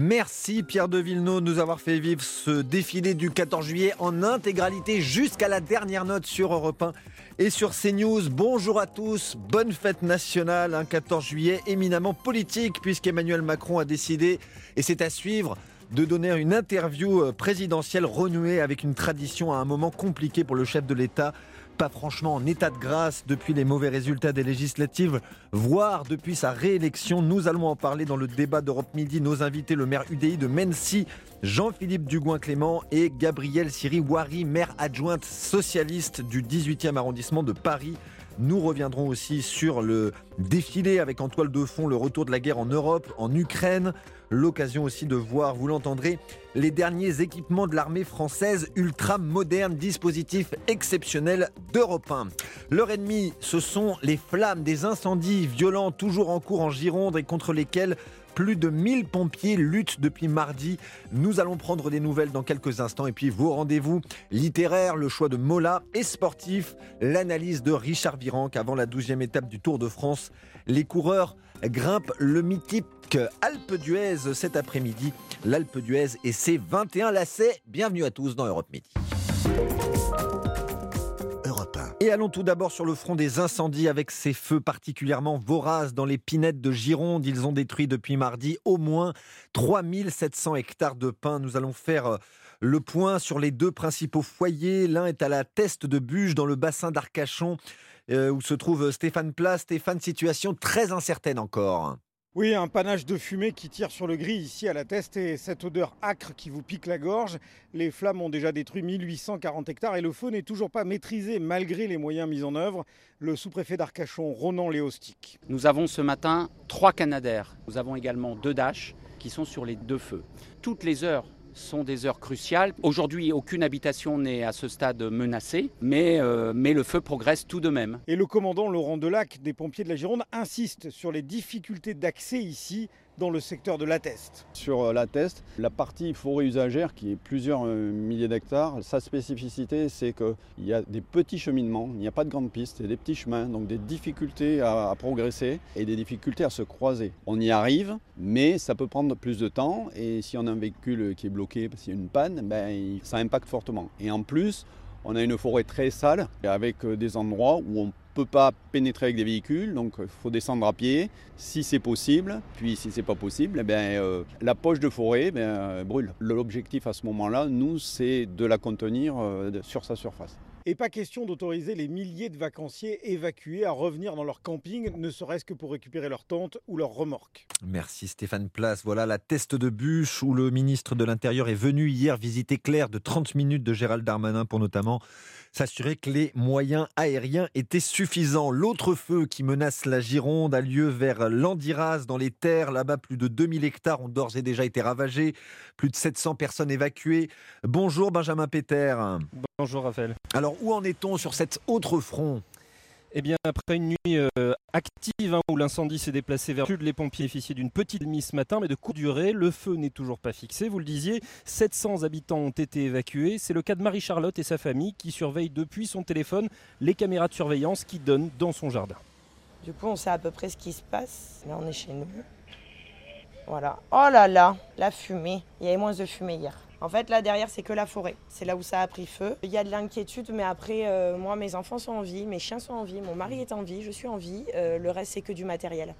Merci Pierre de Villeneuve de nous avoir fait vivre ce défilé du 14 juillet en intégralité jusqu'à la dernière note sur Europe 1 et sur CNews. Bonjour à tous, bonne fête nationale, un 14 juillet éminemment politique puisqu'Emmanuel Macron a décidé, et c'est à suivre, de donner une interview euh, présidentielle renouée avec une tradition à un moment compliqué pour le chef de l'État pas franchement en état de grâce depuis les mauvais résultats des législatives, voire depuis sa réélection. Nous allons en parler dans le débat d'Europe Midi. Nos invités, le maire UDI de Mency, Jean-Philippe Dugoin-Clément et Gabriel Siri-Wari, maire adjointe socialiste du 18e arrondissement de Paris. Nous reviendrons aussi sur le défilé avec en toile de fond le retour de la guerre en Europe, en Ukraine. L'occasion aussi de voir, vous l'entendrez, les derniers équipements de l'armée française ultra moderne, dispositif exceptionnel d'Europe 1. Leur ennemi, ce sont les flammes des incendies violents toujours en cours en Gironde et contre lesquels plus de 1000 pompiers luttent depuis mardi. Nous allons prendre des nouvelles dans quelques instants. Et puis vos rendez-vous littéraires, le choix de Mola et sportif, l'analyse de Richard Virenque avant la 12e étape du Tour de France. Les coureurs grimpent le mythique Alpe d'Huez cet après-midi. L'Alpe d'Huez et ses 21 lacets. Bienvenue à tous dans Europe Midi. Et allons tout d'abord sur le front des incendies avec ces feux particulièrement voraces dans les pinettes de Gironde. Ils ont détruit depuis mardi au moins 3700 hectares de pins. Nous allons faire euh, le point sur les deux principaux foyers. L'un est à la Teste de Buge dans le bassin d'Arcachon euh, où se trouve Stéphane Place. Stéphane, situation très incertaine encore. Oui, un panache de fumée qui tire sur le gris ici à la teste et cette odeur âcre qui vous pique la gorge. Les flammes ont déjà détruit 1840 hectares et le feu n'est toujours pas maîtrisé malgré les moyens mis en œuvre. Le sous-préfet d'Arcachon, Ronan Léostic. Nous avons ce matin trois canadaires. Nous avons également deux Dash qui sont sur les deux feux. Toutes les heures sont des heures cruciales. Aujourd'hui, aucune habitation n'est à ce stade menacée, mais, euh, mais le feu progresse tout de même. Et le commandant Laurent Delac des pompiers de la Gironde insiste sur les difficultés d'accès ici dans le secteur de la Teste. Sur euh, la Teste, la partie forêt usagère qui est plusieurs euh, milliers d'hectares, sa spécificité c'est qu'il y a des petits cheminements, il n'y a pas de grandes pistes, a des petits chemins, donc des difficultés à, progresser et des difficultés à se croiser. On y arrive, mais ça peut prendre plus de temps et si on a un véhicule qui est bloqué qu'il y a une panne, ben, ça impacte fortement. Et en plus, on a une forêt très sale avec euh, des endroits où on peut pas pénétrer avec des véhicules, donc il faut descendre à pied si c'est possible. Puis si c'est pas possible, eh bien, euh, la poche de forêt eh bien, brûle. L'objectif à ce moment-là, nous, c'est de la contenir euh, sur sa surface. Et pas question d'autoriser les milliers de vacanciers évacués à revenir dans leur camping, ne serait-ce que pour récupérer leur tente ou leur remorque. Merci Stéphane Place. Voilà la teste de bûche où le ministre de l'Intérieur est venu hier visiter Claire de 30 minutes de Gérald Darmanin pour notamment s'assurer que les moyens aériens étaient suffisants. L'autre feu qui menace la Gironde a lieu vers Landiras, dans les terres. Là-bas, plus de 2000 hectares ont d'ores et déjà été ravagés, plus de 700 personnes évacuées. Bonjour Benjamin Péter. Bonjour Raphaël. Alors où en est-on sur cet autre front? Eh bien, après une nuit euh, active hein, où l'incendie s'est déplacé vers le sud, les pompiers bénéficiaient d'une petite mise ce matin, mais de courte durée. Le feu n'est toujours pas fixé, vous le disiez. 700 habitants ont été évacués. C'est le cas de Marie-Charlotte et sa famille qui surveillent depuis son téléphone les caméras de surveillance qui donnent dans son jardin. Du coup, on sait à peu près ce qui se passe. Là, on est chez nous. Voilà. Oh là là, la fumée. Il y avait moins de fumée hier. En fait, là derrière, c'est que la forêt. C'est là où ça a pris feu. Il y a de l'inquiétude, mais après, euh, moi, mes enfants sont en vie, mes chiens sont en vie, mon mari est en vie, je suis en vie. Euh, le reste, c'est que du matériel.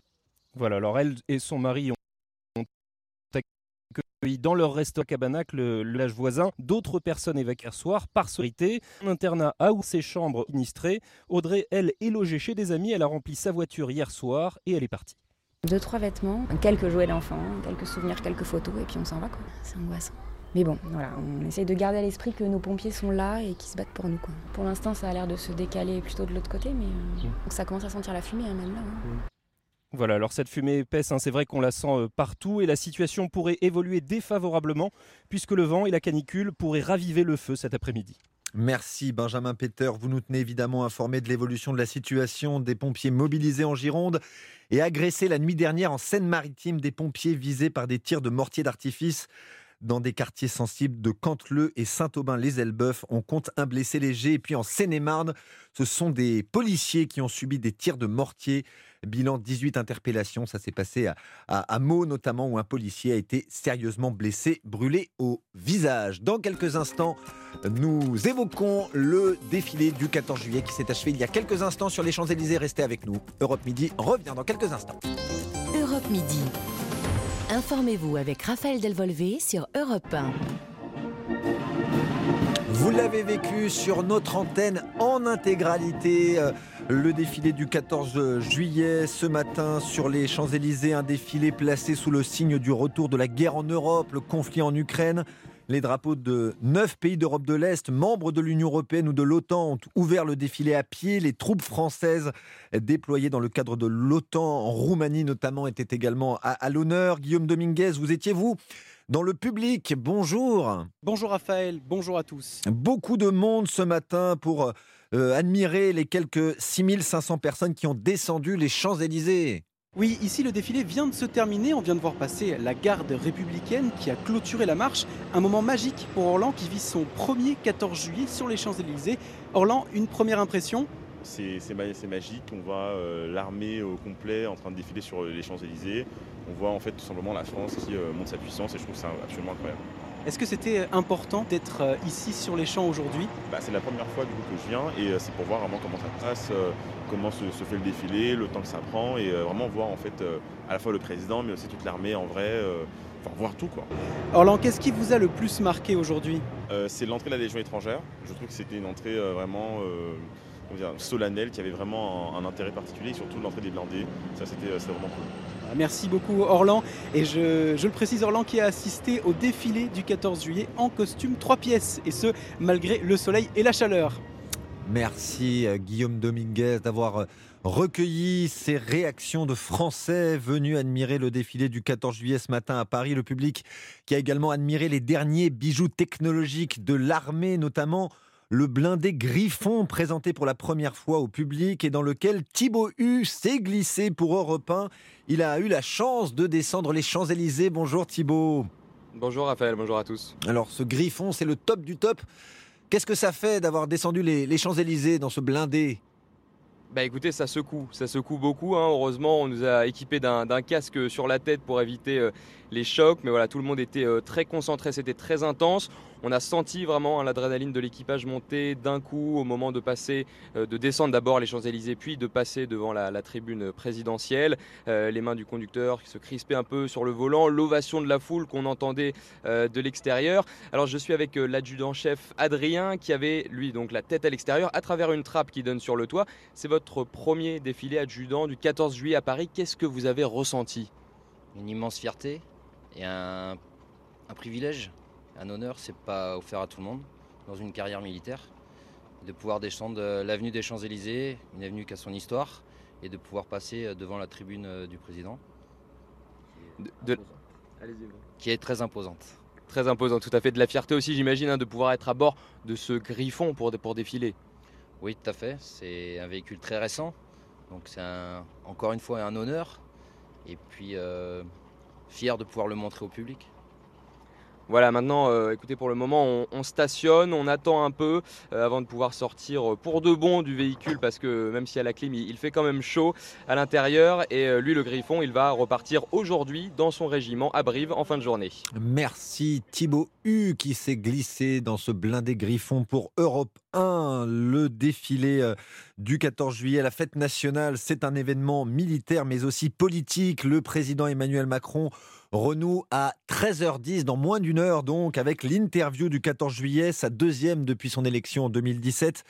Voilà, alors elle et son mari ont accueilli dans leur restaurant Cabanac, le l'âge voisin, d'autres personnes évacuées soir par solité. Un internat a ou ses chambres sinistrées. Audrey, elle, est logée chez des amis. Elle a rempli sa voiture hier soir et elle est partie. Deux, trois vêtements, quelques jouets d'enfants, quelques souvenirs, quelques photos, et puis on s'en va. quoi. C'est angoissant. Mais bon, voilà, on essaye de garder à l'esprit que nos pompiers sont là et qu'ils se battent pour nous. Quoi. Pour l'instant, ça a l'air de se décaler plutôt de l'autre côté, mais euh, mmh. ça commence à sentir la fumée hein, même là. Hein. Mmh. Voilà, alors cette fumée épaisse, hein, c'est vrai qu'on la sent euh, partout et la situation pourrait évoluer défavorablement puisque le vent et la canicule pourraient raviver le feu cet après-midi. Merci Benjamin Peter. Vous nous tenez évidemment informés de l'évolution de la situation des pompiers mobilisés en Gironde et agressés la nuit dernière en Seine-Maritime des pompiers visés par des tirs de mortier d'artifice dans des quartiers sensibles de Canteleu et Saint-Aubin-les-Elbeuf. On compte un blessé léger. Et puis en Seine-et-Marne, ce sont des policiers qui ont subi des tirs de mortier. Bilan 18 interpellations. Ça s'est passé à, Meaux, notamment, où un policier a été sérieusement blessé, brûlé au visage. Dans quelques instants, nous évoquons le défilé du 14 juillet qui s'est achevé il y a quelques instants sur les Champs-Élysées. Restez avec nous. Europe Midi revient dans quelques instants. Europe Midi. Informez-vous avec Raphaël Delvolvé sur Europe 1. Vous l'avez vécu sur notre antenne en intégralité. Euh, le défilé du 14 juillet ce matin sur les Champs-Élysées, un défilé placé sous le signe du retour de la guerre en Europe, le conflit en Ukraine. Les drapeaux de neuf pays d'Europe de l'Est, membres de l'Union européenne ou de l'OTAN, ont ouvert le défilé à pied. Les troupes françaises déployées dans le cadre de l'OTAN en Roumanie notamment étaient également à, l'honneur. Guillaume Dominguez, vous étiez vous dans le public. Bonjour. Bonjour Raphaël, bonjour à tous. Beaucoup de monde ce matin pour euh, admirer les quelques 6500 personnes qui ont descendu les Champs-Élysées. Oui, ici le défilé vient de se terminer. On vient de voir passer la garde républicaine qui a clôturé la marche. Un moment magique pour Orlan qui vit son premier 14 juillet sur les Champs-Élysées. Orlan, une première impression? C'est magique, on voit euh, l'armée au complet en train de défiler sur les Champs-Élysées. On voit en fait tout simplement la France qui euh, monte sa puissance et je trouve ça absolument incroyable. Est-ce que c'était important d'être euh, ici sur les champs aujourd'hui? Bah, C'est la première fois que je viens et c'est pour voir vraiment comment ça passe, comment se, fait le défilé, le temps que ça prend et vraiment voir en fait à la fois le président mais aussi toute l'armée en vrai. Enfin, voir tout quoi. Orlan, qu'est-ce qui vous a le plus marqué aujourd'hui? C'est l'entrée de la Légion étrangère. Je trouve que c'était une entrée vraiment solennelle qui avait vraiment un, intérêt particulier et surtout l'entrée des blindés. Ça c'était vraiment cool. Merci beaucoup Orlan. Et je, je, le précise, Orlan qui a assisté au défilé du 14 juillet en costume 3 pièces. Et ce, malgré le soleil et la chaleur. Merci euh, Guillaume Dominguez d'avoir euh, recueilli ces réactions de Français venus admirer le défilé du 14 juillet ce matin à Paris. Le public qui a également admiré les derniers bijoux technologiques de l'armée, notamment le blindé Griffon présenté pour la première fois au public et dans lequel Thibaut Hu s'est glissé pour Europe 1. Il a eu la chance de descendre les Champs-Élysées. Bonjour Thibaut. Bonjour Raphaël, bonjour à tous. Alors ce Griffon, c'est le top du top. Qu'est-ce que ça fait d'avoir descendu les, Champs-Élysées dans ce blindé? Bah écoutez, ça secoue, ça secoue beaucoup. Hein. Heureusement, on nous a équipé d'un casque sur la tête pour éviter euh, les chocs. Mais voilà, tout le monde était euh, très concentré, c'était très intense. On a senti vraiment hein, l'adrénaline de l'équipage monter d'un coup au moment de passer, euh, de descendre d'abord les Champs-Élysées, puis de passer devant la, tribune présidentielle. les mains du conducteur qui se crispaient un peu sur le volant, l'ovation de la foule qu'on entendait de l'extérieur. Alors je suis avec l'adjudant-chef Adrien qui avait lui donc la tête à l'extérieur à travers une trappe qui donne sur le toit. C'est votre premier défilé adjudant du 14 juillet à Paris. Qu'est-ce que vous avez ressenti? Une immense fierté et un, privilège, un honneur, c'est pas offert à tout le monde dans une carrière militaire, de pouvoir descendre l'avenue des Champs-Élysées, une avenue qui a son histoire, et de pouvoir passer devant la tribune euh, du président, qui est très imposante. Très imposante, tout à fait. De la fierté aussi, j'imagine, hein, de pouvoir être à bord de ce griffon pour, pour défiler. Oui, tout à fait. C'est un véhicule très récent. Donc c'est encore une fois un honneur. Et puis euh, fier de pouvoir le montrer au public. Voilà, maintenant, euh, écoutez, pour le moment, on, stationne, on attend un peu euh, avant de pouvoir sortir euh, pour de bon du véhicule parce que même s'il y a la clim, il, fait quand même chaud à l'intérieur. Et lui, le Griffon, il va repartir aujourd'hui dans son régiment à Brive en fin de journée. Merci Thibaut U qui s'est glissé dans ce blindé Griffon pour Europe 1. Le défilé du 14 juillet, la fête nationale, c'est un événement militaire mais aussi politique. Le président Emmanuel Macron renoue à 13h10, dans moins d'une heure donc, avec l'interview du 14 juillet, sa deuxième depuis son élection en 2017.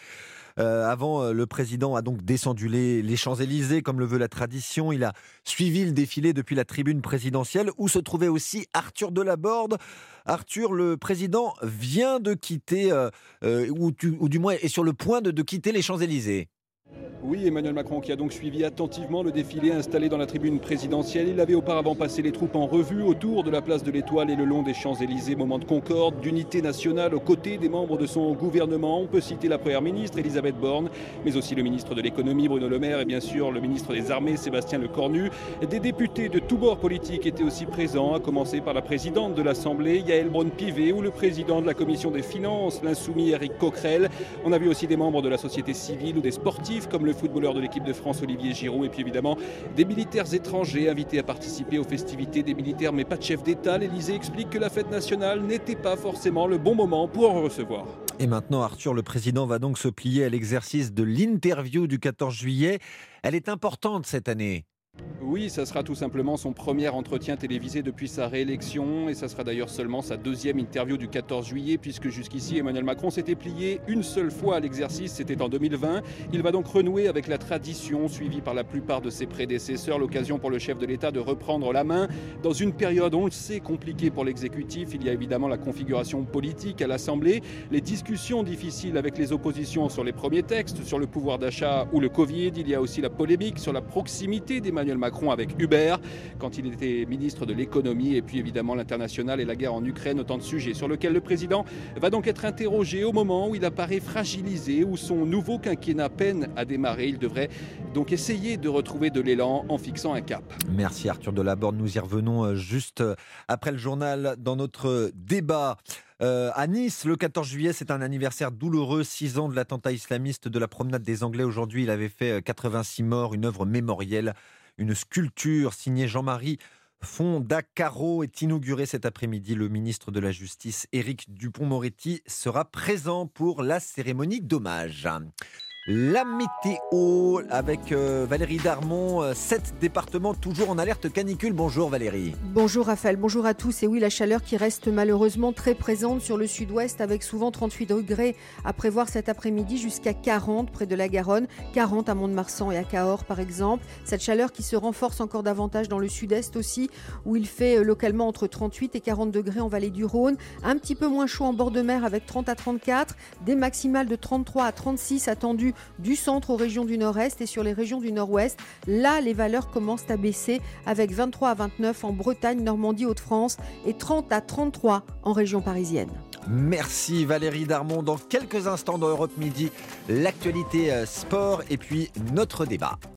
Euh, avant, euh, le président a donc descendu les, Champs-Élysées, comme le veut la tradition. Il a suivi le défilé depuis la tribune présidentielle, où se trouvait aussi Arthur Delaborde. Arthur, le président vient de quitter, euh, ou, du moins est sur le point de quitter les Champs-Élysées. Oui, Emmanuel Macron qui a donc suivi attentivement le défilé installé dans la tribune présidentielle. Il avait auparavant passé les troupes en revue autour de la place de l'Étoile et le long des Champs-Élysées. Moment de concorde, d'unité nationale aux côtés des membres de son gouvernement. On peut citer la Première ministre Elisabeth Borne, mais aussi le ministre de l'économie Bruno Le Maire et bien sûr le ministre des Armées Sébastien Lecornu. Des députés de tous bords politiques étaient aussi présents, à commencer par la présidente de l'Assemblée Yael Braun-Pivet ou le président de la commission des finances, l'insoumis Eric Coquerel. On a vu aussi des membres de la société civile ou des sportifs comme le footballeur de l'équipe de France Olivier Giroud et puis évidemment des militaires étrangers invités à participer aux festivités des militaires mais pas de chef d'État. L'Elysée explique que la fête nationale n'était pas forcément le bon moment pour en recevoir. Et maintenant, Arthur, le président va donc se plier à l'exercice de l'interview du 14 juillet. Elle est importante cette année. Oui, ça sera tout simplement son premier entretien télévisé depuis sa réélection et ça sera d'ailleurs seulement sa deuxième interview du 14 juillet puisque jusqu'ici Emmanuel Macron s'était plié une seule fois à l'exercice, c'était en 2020. Il va donc renouer avec la tradition suivie par la plupart de ses prédécesseurs, l'occasion pour le chef de l'État de reprendre la main dans une période, on le sait, compliquée pour l'exécutif. Il y a évidemment la configuration politique à l'Assemblée, les discussions difficiles avec les oppositions sur les premiers textes, sur le pouvoir d'achat ou le Covid. Il y a aussi la polémique sur la proximité d'Emmanuel Macron avec Hubert quand il était ministre de l'économie et puis évidemment l'international et la guerre en Ukraine, autant de sujets sur lesquels le président va donc être interrogé au moment où il apparaît fragilisé, où son nouveau quinquennat peine à démarrer. Il devrait donc essayer de retrouver de l'élan en fixant un cap. Merci Arthur Delaborde, nous y revenons euh, juste euh, après le journal dans notre débat. Euh, à Nice, le 14 juillet, c'est un anniversaire douloureux, six ans de l'attentat islamiste de la promenade des Anglais. Aujourd'hui, il avait fait 86 morts, une œuvre mémorielle une sculpture signée Jean-Marie Fondacaro est inaugurée cet après-midi. Le ministre de la Justice, Éric Dupont-Moretti, sera présent pour la cérémonie d'hommage. La météo avec euh, Valérie Darmon, euh, sept départements toujours en alerte canicule. Bonjour Valérie. Bonjour Raphaël, bonjour à tous. Et oui, la chaleur qui reste malheureusement très présente sur le sud-ouest avec souvent 38 degrés à prévoir cet après-midi jusqu'à 40 près de la Garonne, 40 à Mont-de-Marsan et à Cahors par exemple. Cette chaleur qui se renforce encore davantage dans le sud-est aussi où il fait euh, localement entre 38 et 40 degrés en vallée du Rhône. Un petit peu moins chaud en bord de mer avec 30 à 34, des maximales de 33 à 36 attendues du centre aux régions du nord-est et sur les régions du nord-ouest. Là, les valeurs commencent à baisser avec 23 à 29 en Bretagne, Normandie, Hauts-de-France et 30 à 33 en région parisienne. Merci Valérie Darmon. Dans quelques instants dans Europe Midi, l'actualité euh, sport et puis notre débat.